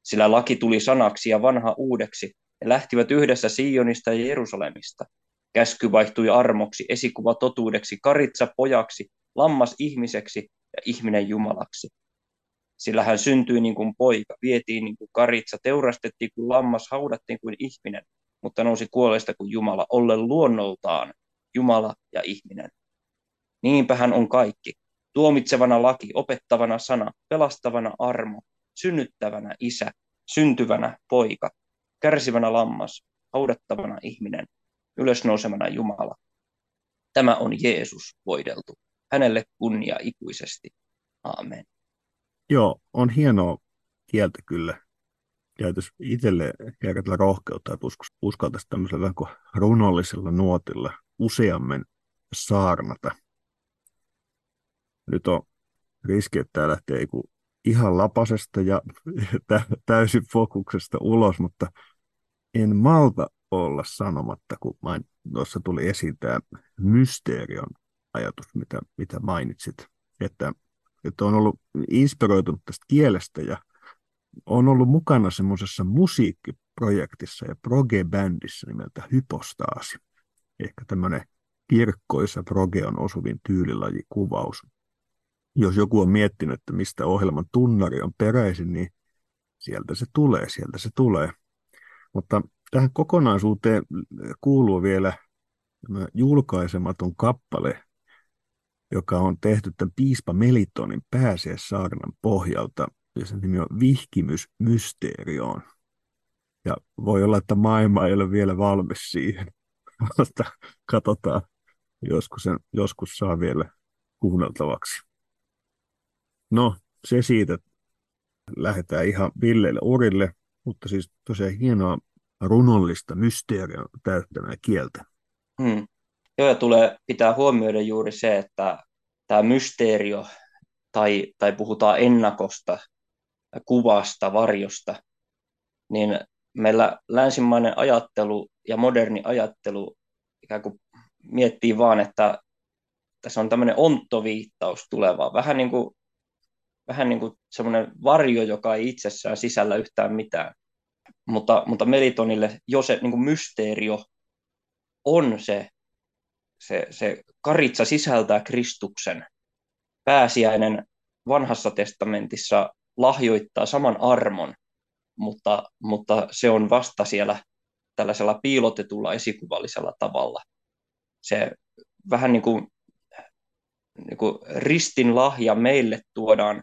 Sillä laki tuli sanaksi ja vanha uudeksi, ja lähtivät yhdessä Sionista ja Jerusalemista. Käsky vaihtui armoksi, esikuva totuudeksi, karitsa pojaksi, lammas ihmiseksi ja ihminen jumalaksi sillä hän syntyi niin kuin poika, vietiin niin kuin karitsa, teurastettiin kuin lammas, haudattiin kuin ihminen, mutta nousi kuolleesta kuin Jumala, ollen luonnoltaan Jumala ja ihminen. Niinpä hän on kaikki, tuomitsevana laki, opettavana sana, pelastavana armo, synnyttävänä isä, syntyvänä poika, kärsivänä lammas, haudattavana ihminen, ylösnousemana Jumala. Tämä on Jeesus voideltu. Hänelle kunnia ikuisesti. Amen. Joo, on hienoa kieltä kyllä. Käytös itselle järjellä rohkeutta, että uskaltaisi tämmöisellä vähän runollisella nuotilla useammin saarnata. Nyt on riski, että tämä lähtee ihan lapasesta ja täysin fokuksesta ulos, mutta en malta olla sanomatta, kun tuossa tuli esiin tämä mysteerion ajatus, mitä, mitä mainitsit, että että on ollut inspiroitunut tästä kielestä ja on ollut mukana semmoisessa musiikkiprojektissa ja proge-bändissä nimeltä Hypostaasi. Ehkä tämmöinen kirkkoisa progeon osuvin tyylilajikuvaus. Jos joku on miettinyt, että mistä ohjelman tunnari on peräisin, niin sieltä se tulee, sieltä se tulee. Mutta tähän kokonaisuuteen kuuluu vielä julkaisematon kappale, joka on tehty tämän piispa Melitonin pääsiäissaarnan pohjalta, ja sen nimi on Vihkimys mysteerioon. Ja voi olla, että maailma ei ole vielä valmis siihen, mutta katsotaan, joskus, sen, joskus saa vielä kuunneltavaksi. No, se siitä, lähdetään ihan villeille urille, mutta siis tosiaan hienoa runollista mysteeriä täyttämää kieltä. Hmm. Joo, ja tulee pitää huomioida juuri se, että tämä mysteerio, tai, tai puhutaan ennakosta, kuvasta, varjosta, niin meillä länsimainen ajattelu ja moderni ajattelu ikään kuin miettii vaan, että tässä on tämmöinen onttoviittaus tulevaa, vähän niin kuin, vähän niin kuin semmoinen varjo, joka ei itsessään sisällä yhtään mitään. mutta, mutta Melitonille jo se niin kuin mysteerio on se, se, se karitsa sisältää Kristuksen. Pääsiäinen vanhassa testamentissa lahjoittaa saman armon, mutta, mutta se on vasta siellä tällaisella piilotetulla esikuvallisella tavalla. Se vähän niin kuin, niin kuin ristin lahja meille tuodaan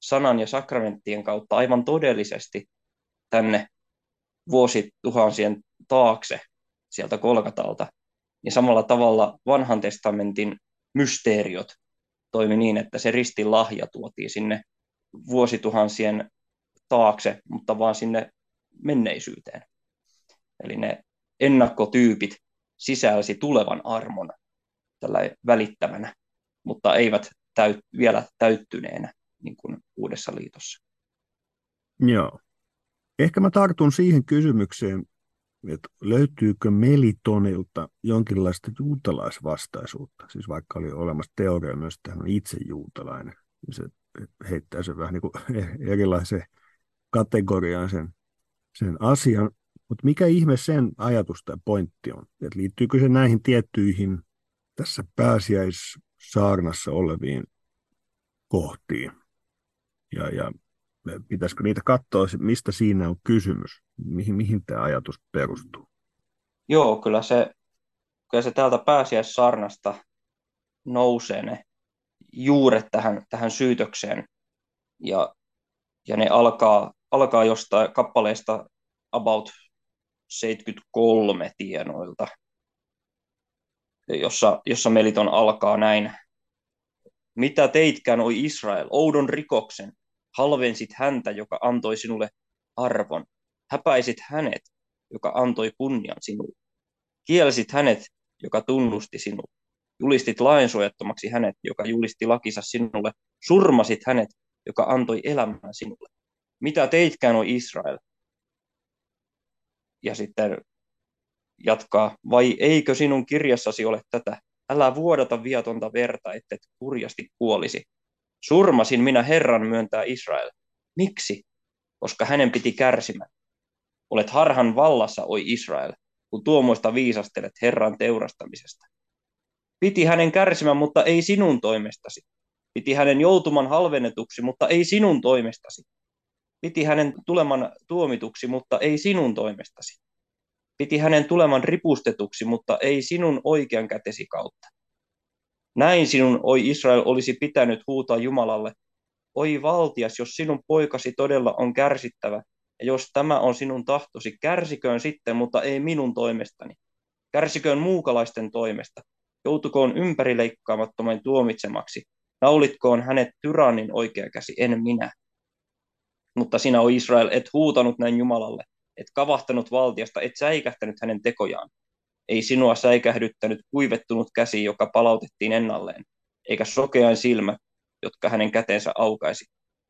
sanan ja sakramenttien kautta aivan todellisesti tänne vuosituhansien taakse sieltä Kolkatalta. Ja samalla tavalla vanhan testamentin mysteeriot toimi niin, että se ristin lahja tuotiin sinne vuosituhansien taakse, mutta vaan sinne menneisyyteen. Eli ne ennakkotyypit sisälsi tulevan armon tällä välittämänä, mutta eivät täyt, vielä täyttyneenä niin kuin uudessa liitossa. Joo. Ehkä mä tartun siihen kysymykseen, että löytyykö Melitonilta jonkinlaista juutalaisvastaisuutta? Siis vaikka oli olemassa teoria myös, että hän on itse juutalainen. Se heittää sen vähän niin kuin erilaiseen kategoriaan sen, sen asian. Mutta mikä ihme sen ajatus tai pointti on? Et liittyykö se näihin tiettyihin tässä pääsiäissaarnassa oleviin kohtiin? Ja, ja pitäisikö niitä katsoa, mistä siinä on kysymys? Mihin, mihin tämä ajatus perustuu? Joo, kyllä se, kyllä se täältä pääsiäissaarnasta nousee ne juuret tähän, tähän syytökseen. Ja, ja ne alkaa, alkaa jostain kappaleesta about 73 tienoilta, jossa, jossa Meliton alkaa näin. Mitä teitkään, oi Israel, oudon rikoksen, halvensit häntä, joka antoi sinulle arvon, häpäisit hänet, joka antoi kunnian sinulle, kielsit hänet, joka tunnusti sinut, julistit lainsuojattomaksi hänet, joka julisti lakinsa sinulle, surmasit hänet, joka antoi elämän sinulle. Mitä teitkään, oi Israel? Ja sitten jatkaa, vai eikö sinun kirjassasi ole tätä? Älä vuodata viatonta verta, ettet kurjasti kuolisi. Surmasin minä Herran myöntää Israel. Miksi? Koska hänen piti kärsimään. Olet harhan vallassa, oi Israel, kun tuomoista viisastelet Herran teurastamisesta. Piti hänen kärsimään, mutta ei sinun toimestasi. Piti hänen joutuman halvennetuksi, mutta ei sinun toimestasi. Piti hänen tuleman tuomituksi, mutta ei sinun toimestasi. Piti hänen tuleman ripustetuksi, mutta ei sinun oikean kätesi kautta. Näin sinun, oi Israel, olisi pitänyt huutaa Jumalalle, oi valtias, jos sinun poikasi todella on kärsittävä, ja jos tämä on sinun tahtosi, kärsiköön sitten, mutta ei minun toimestani. Kärsiköön muukalaisten toimesta, joutukoon ympärileikkaamattomain tuomitsemaksi, naulitkoon hänet tyrannin oikea käsi, en minä. Mutta sinä, o Israel, et huutanut näin Jumalalle, et kavahtanut valtiasta, et säikähtänyt hänen tekojaan. Ei sinua säikähdyttänyt kuivettunut käsi, joka palautettiin ennalleen, eikä sokeain silmä, jotka hänen käteensä aukaisi.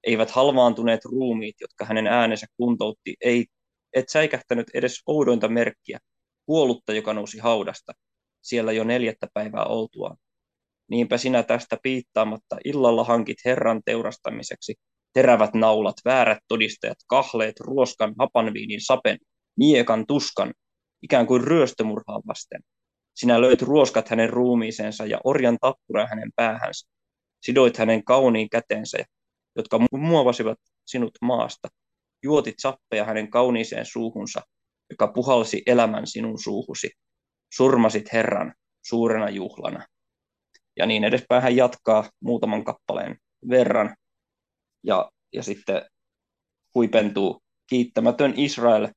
Eivät halvaantuneet ruumiit, jotka hänen äänensä kuntoutti, ei et säikähtänyt edes oudointa merkkiä, kuollutta, joka nousi haudasta, siellä jo neljättä päivää oltua. Niinpä sinä tästä piittaamatta illalla hankit Herran teurastamiseksi terävät naulat, väärät todistajat, kahleet, ruoskan, hapanviinin, sapen, miekan, tuskan, ikään kuin ryöstömurhaa vasten. Sinä löit ruoskat hänen ruumiiseensa ja orjan tappura hänen päähänsä. Sidoit hänen kauniin kätensä, jotka muovasivat sinut maasta. Juotit sappeja hänen kauniiseen suuhunsa, joka puhalsi elämän sinun suuhusi. Surmasit Herran suurena juhlana. Ja niin edespäin hän jatkaa muutaman kappaleen verran. Ja, ja sitten huipentuu kiittämätön Israel,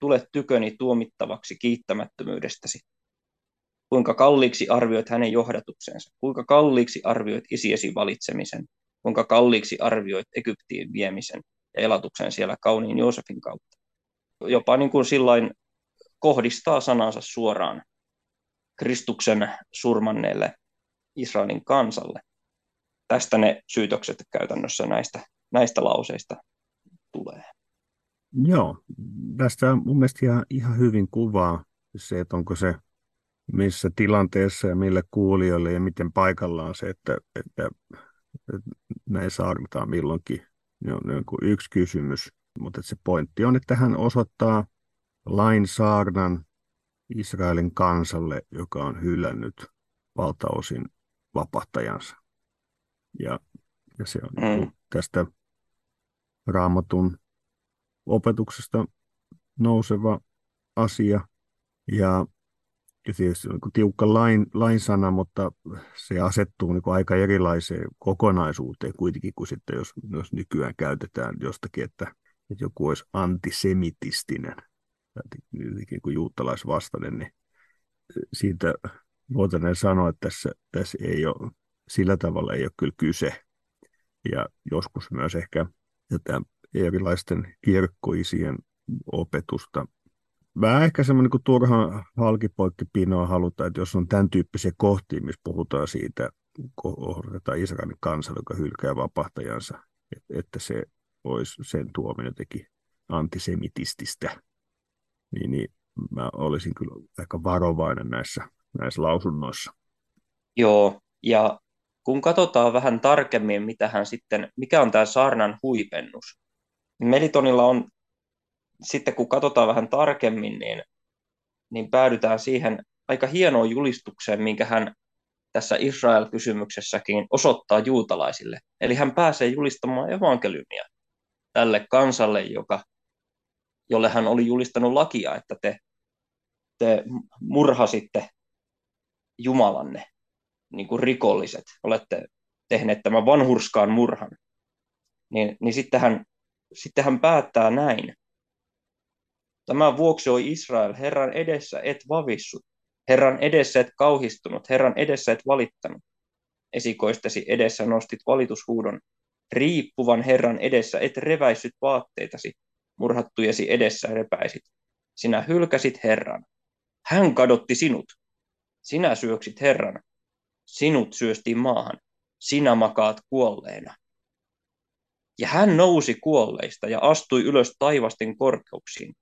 tule tyköni tuomittavaksi kiittämättömyydestäsi. Kuinka kalliiksi arvioit hänen johdatuksensa? Kuinka kalliiksi arvioit isiesi valitsemisen? Kuinka kalliiksi arvioit Egyptiin viemisen ja elatuksen siellä kauniin Joosefin kautta? Jopa niin kuin sillain kohdistaa sanansa suoraan Kristuksen surmanneelle Israelin kansalle. Tästä ne syytökset käytännössä näistä, näistä lauseista tulee. Joo, tästä mun mielestä ihan, ihan hyvin kuvaa se, että onko se missä tilanteessa ja mille kuulijoille ja miten paikallaan se, että, että, että näin saarnataan milloinkin. Ne on, ne on yksi kysymys. mutta se pointti on, että hän osoittaa lain saarnan Israelin kansalle, joka on hylännyt valtaosin vapahtajansa. Ja, ja se on mm. tästä raamatun opetuksesta nouseva asia. Ja, ja tietysti on niin tiukka lain, lainsana, mutta se asettuu niin aika erilaiseen kokonaisuuteen kuitenkin kuin sitten, jos, jos nykyään käytetään jostakin, että, että joku olisi antisemitistinen niin kuin juutalaisvastainen, niin siitä voitaneen sanoa, että tässä, tässä ei ole, sillä tavalla ei ole kyllä kyse. Ja joskus myös ehkä tätä erilaisten kirkkoisien opetusta. Vähän ehkä semmoinen niin turha halkipoikkipinoa halutaan, että jos on tämän tyyppisiä kohtia, missä puhutaan siitä, kohdataan Israelin kansa, joka hylkää vapahtajansa, että se olisi sen tuominen jotenkin antisemitististä, niin, niin mä olisin kyllä aika varovainen näissä, näissä lausunnoissa. Joo, ja kun katsotaan vähän tarkemmin, mitä hän sitten, mikä on tämä saarnan huipennus, niin Melitonilla on, sitten kun katsotaan vähän tarkemmin, niin, niin päädytään siihen aika hienoon julistukseen, minkä hän tässä Israel-kysymyksessäkin osoittaa juutalaisille. Eli hän pääsee julistamaan evankeliumia tälle kansalle, joka, jolle hän oli julistanut lakia, että te, te murhasitte Jumalanne niin kuin rikolliset, olette tehneet tämän vanhurskaan murhan, niin, niin sitten, hän, sitten hän päättää näin. Tämän vuoksi on Israel, Herran edessä et vavissut, Herran edessä et kauhistunut, Herran edessä et valittanut. Esikoistesi edessä nostit valitushuudon, riippuvan Herran edessä et reväissyt vaatteitasi, murhattujesi edessä repäisit. Sinä hylkäsit Herran. Hän kadotti sinut. Sinä syöksit Herran. Sinut syöstiin maahan. Sinä makaat kuolleena. Ja hän nousi kuolleista ja astui ylös taivasten korkeuksiin.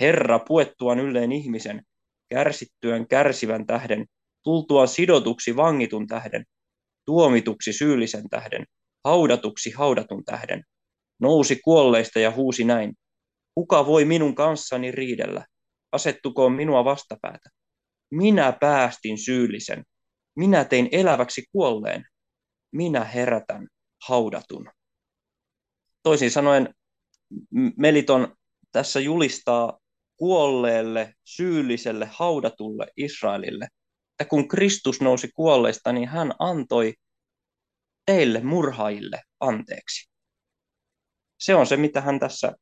Herra puettuaan ylleen ihmisen, kärsittyään kärsivän tähden, tultuaan sidotuksi vangitun tähden, tuomituksi syyllisen tähden, haudatuksi haudatun tähden, nousi kuolleista ja huusi näin, kuka voi minun kanssani riidellä, asettukoon minua vastapäätä. Minä päästin syyllisen, minä tein eläväksi kuolleen, minä herätän haudatun. Toisin sanoen Meliton tässä julistaa kuolleelle, syylliselle, haudatulle Israelille, että kun Kristus nousi kuolleista, niin hän antoi teille murhaille anteeksi. Se on se, mitä hän tässä,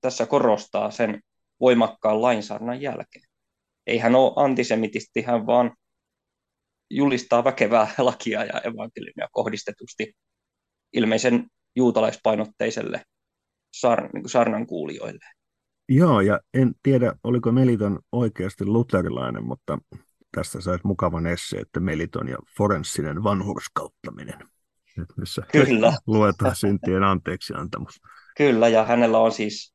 tässä korostaa sen voimakkaan lainsarnan jälkeen. Ei hän ole antisemitisti, hän vaan julistaa väkevää lakia ja evankeliumia kohdistetusti ilmeisen juutalaispainotteiselle sar, niin sarnan kuulijoille. Joo, ja en tiedä, oliko Meliton oikeasti luterilainen, mutta tästä saisi mukavan esse, että Meliton ja forenssinen vanhurskauttaminen, missä Kyllä. luetaan syntien anteeksi antamus. Kyllä, ja hänellä on siis,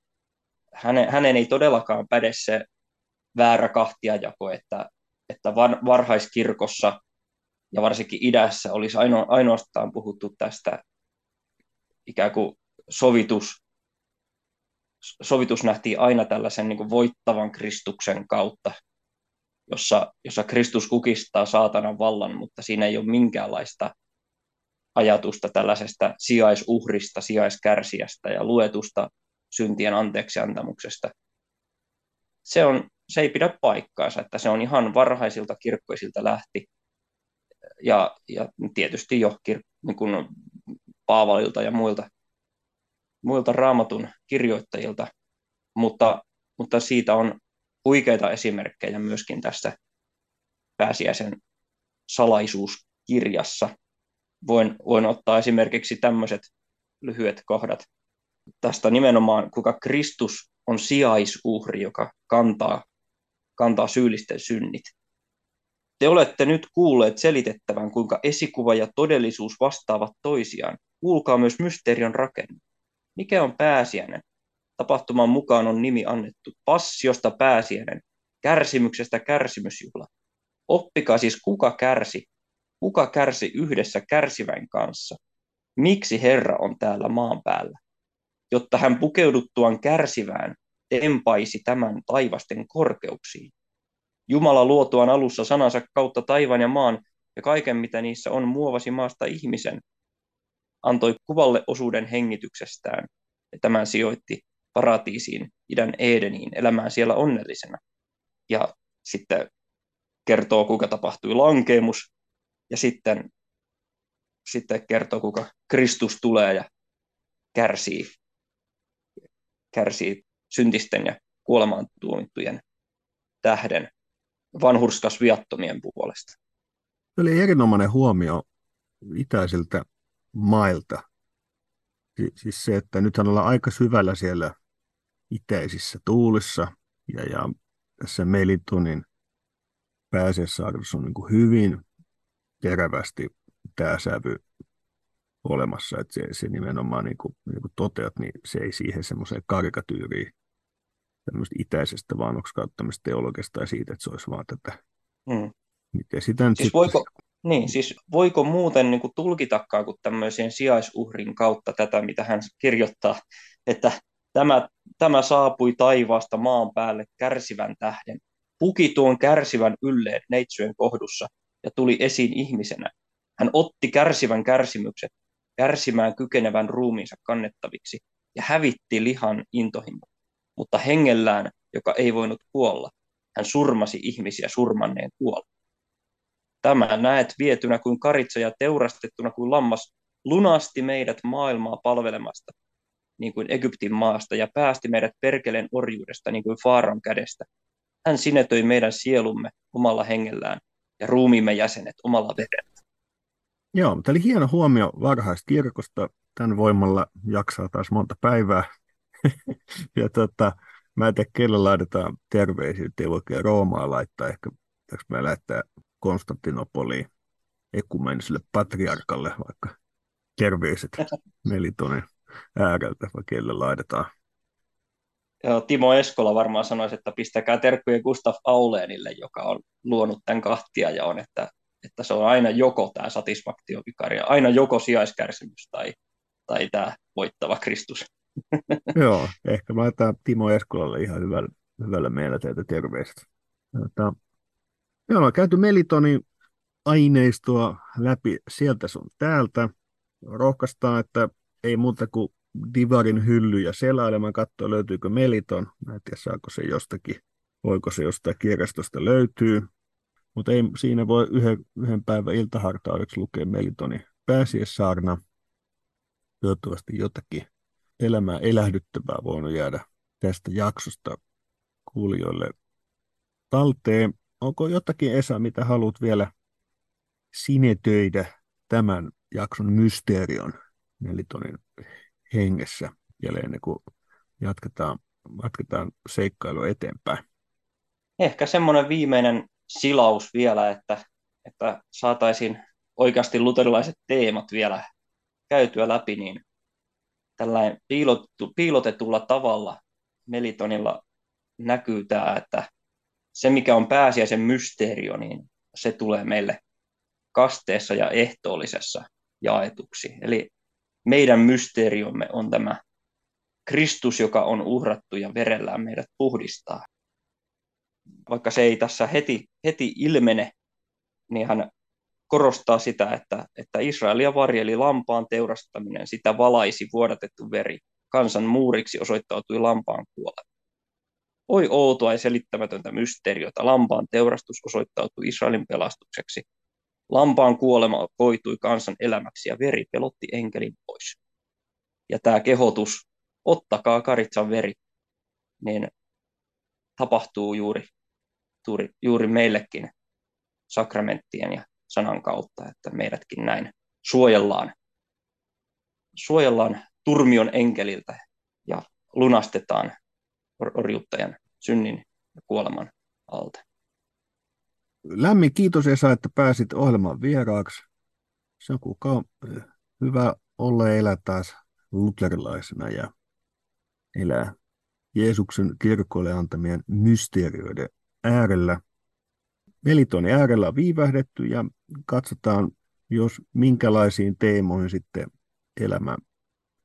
hänen, hänen ei todellakaan päde se väärä kahtiajako, että, että varhaiskirkossa ja varsinkin idässä olisi aino, ainoastaan puhuttu tästä ikään kuin sovitus, sovitus nähtiin aina tällaisen niin voittavan Kristuksen kautta, jossa, jossa Kristus kukistaa saatanan vallan, mutta siinä ei ole minkäänlaista ajatusta tällaisesta sijaisuhrista, sijaiskärsijästä ja luetusta syntien anteeksiantamuksesta. Se, on, se ei pidä paikkaansa, että se on ihan varhaisilta kirkkoisilta lähti. Ja, ja tietysti jo kir, niin kuin Paavalilta ja muilta, muilta raamatun kirjoittajilta, mutta, mutta siitä on huikeita esimerkkejä myöskin tässä pääsiäisen salaisuuskirjassa. Voin, voin ottaa esimerkiksi tämmöiset lyhyet kohdat. Tästä nimenomaan, kuinka Kristus on sijaisuhri, joka kantaa, kantaa syyllisten synnit. Te olette nyt kuulleet selitettävän, kuinka esikuva ja todellisuus vastaavat toisiaan. Kuulkaa myös mysteerion rakenne. Mikä on pääsiäinen? Tapahtuman mukaan on nimi annettu passiosta pääsiäinen, kärsimyksestä kärsimysjuhla. Oppikaa siis kuka kärsi, kuka kärsi yhdessä kärsivän kanssa. Miksi Herra on täällä maan päällä? jotta hän pukeuduttuaan kärsivään tempaisi tämän taivasten korkeuksiin. Jumala luotuaan alussa sanansa kautta taivaan ja maan ja kaiken, mitä niissä on, muovasi maasta ihmisen, antoi kuvalle osuuden hengityksestään ja tämän sijoitti paratiisiin, idän Edeniin, elämään siellä onnellisena. Ja sitten kertoo, kuinka tapahtui lankeemus, ja sitten, sitten kertoo, kuinka Kristus tulee ja kärsii, kärsii syntisten ja kuolemaan tuomittujen tähden vanhurskas viattomien puolesta. Oli erinomainen huomio itäisiltä mailta. Si- siis se, että nythän ollaan aika syvällä siellä itäisissä tuulissa ja, ja tässä Melitonin pääsiäissaarissa on niin kuin hyvin terävästi tämä sävy olemassa, että se, se nimenomaan niin kuin, niin kuin toteat, niin se ei siihen semmoiseen karikatyyriin tämmöistä itäisestä tämmöistä teologista ja siitä, että se olisi vaan tätä. Hmm. Miten sitä nyt siis sitten... voiko, niin, siis voiko muuten niin kuin tulkitakaan kuin tämmöisen sijaisuhrin kautta tätä, mitä hän kirjoittaa, että tämä, tämä saapui taivaasta maan päälle kärsivän tähden, puki tuon kärsivän ylleen neitsyön kohdussa ja tuli esiin ihmisenä. Hän otti kärsivän kärsimykset, kärsimään kykenevän ruumiinsa kannettaviksi ja hävitti lihan intohimo. Mutta hengellään, joka ei voinut kuolla, hän surmasi ihmisiä surmanneen kuolla. Tämä näet vietynä kuin karitsa ja teurastettuna kuin lammas, lunasti meidät maailmaa palvelemasta, niin kuin Egyptin maasta, ja päästi meidät perkeleen orjuudesta, niin kuin Faaran kädestä. Hän sinetöi meidän sielumme omalla hengellään ja ruumiimme jäsenet omalla verellä. Joo, tämä oli hieno huomio varhaista kirkosta. Tämän voimalla jaksaa taas monta päivää. ja tota, mä en tiedä, kelle laitetaan terveisiä, ei voi Roomaa laittaa. Ehkä pitäisi me lähettää Konstantinopoliin ekumeniselle patriarkalle vaikka terveiset Melitonin ääreltä, vai kelle laitetaan. Joo, Timo Eskola varmaan sanoisi, että pistäkää terkkuja Gustaf Auleenille, joka on luonut tämän kahtia ja on, että, että se on aina joko tämä satisfaktiovikaria, aina joko sijaiskärsimys tai, tai tämä voittava Kristus. Joo, ehkä mä Timo Eskolalle ihan hyvällä, hyvällä mielellä teitä terveiset. Jota, me ollaan käyty Melitonin aineistoa läpi sieltä sun täältä. Rohkaistaan, että ei muuta kuin Divarin hyllyjä selailemaan, katsoa löytyykö Meliton. Mä en tiedä, saako se jostakin, voiko se jostain kirjastosta löytyy. Mutta ei siinä voi yhden, yhden päivän iltahartaudeksi lukea Melitonin pääsiäissaarna. Toivottavasti jotakin elämää elähdyttävää voinut jäädä tästä jaksosta kuulijoille talteen. Onko jotakin, Esa, mitä haluat vielä sinetöidä tämän jakson mysteerion Melitonin hengessä vielä ennen kuin jatketaan, jatketaan seikkailua eteenpäin? Ehkä semmoinen viimeinen silaus vielä, että, että saataisiin oikeasti luterilaiset teemat vielä käytyä läpi, niin tällainen piilotettu, piilotetulla tavalla Melitonilla näkyy tämä, että se mikä on pääsiäisen mysteerio, niin se tulee meille kasteessa ja ehtoollisessa jaetuksi. Eli meidän mysteeriomme on tämä Kristus, joka on uhrattu ja verellään meidät puhdistaa. Vaikka se ei tässä heti, heti ilmene, niin hän korostaa sitä, että, että Israelia varjeli lampaan teurastaminen, sitä valaisi vuodatettu veri. Kansan muuriksi osoittautui lampaan kuolema. Oi outoa ja selittämätöntä mysteeriota, lampaan teurastus osoittautui Israelin pelastukseksi. Lampaan kuolema koitui kansan elämäksi ja veri pelotti enkelin pois. Ja tämä kehotus, ottakaa karitsan veri, niin tapahtuu juuri, juuri, juuri meillekin sakramenttien ja sanan kautta, että meidätkin näin suojellaan, suojellaan turmion enkeliltä ja lunastetaan orjuuttajan synnin ja kuoleman alta. Lämmin kiitos Esa, että pääsit ohjelman vieraaksi. Se on kukaan hyvä olla ja elää taas luterilaisena ja elää Jeesuksen kirkolle antamien mysteerioiden äärellä. Melitonin äärellä on viivähdetty ja katsotaan, jos minkälaisiin teemoihin sitten elämä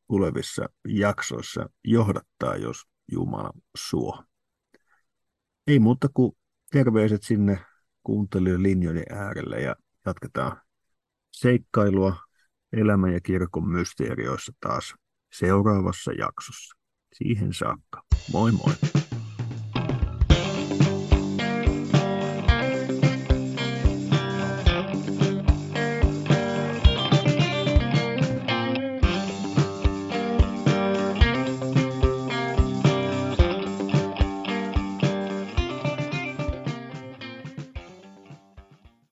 tulevissa jaksoissa johdattaa, jos Jumala suo. Ei muuta kuin terveiset sinne kuuntelijoiden linjojen äärelle ja jatketaan seikkailua elämän ja kirkon mysteerioissa taas seuraavassa jaksossa. Siihen saakka. Moi moi!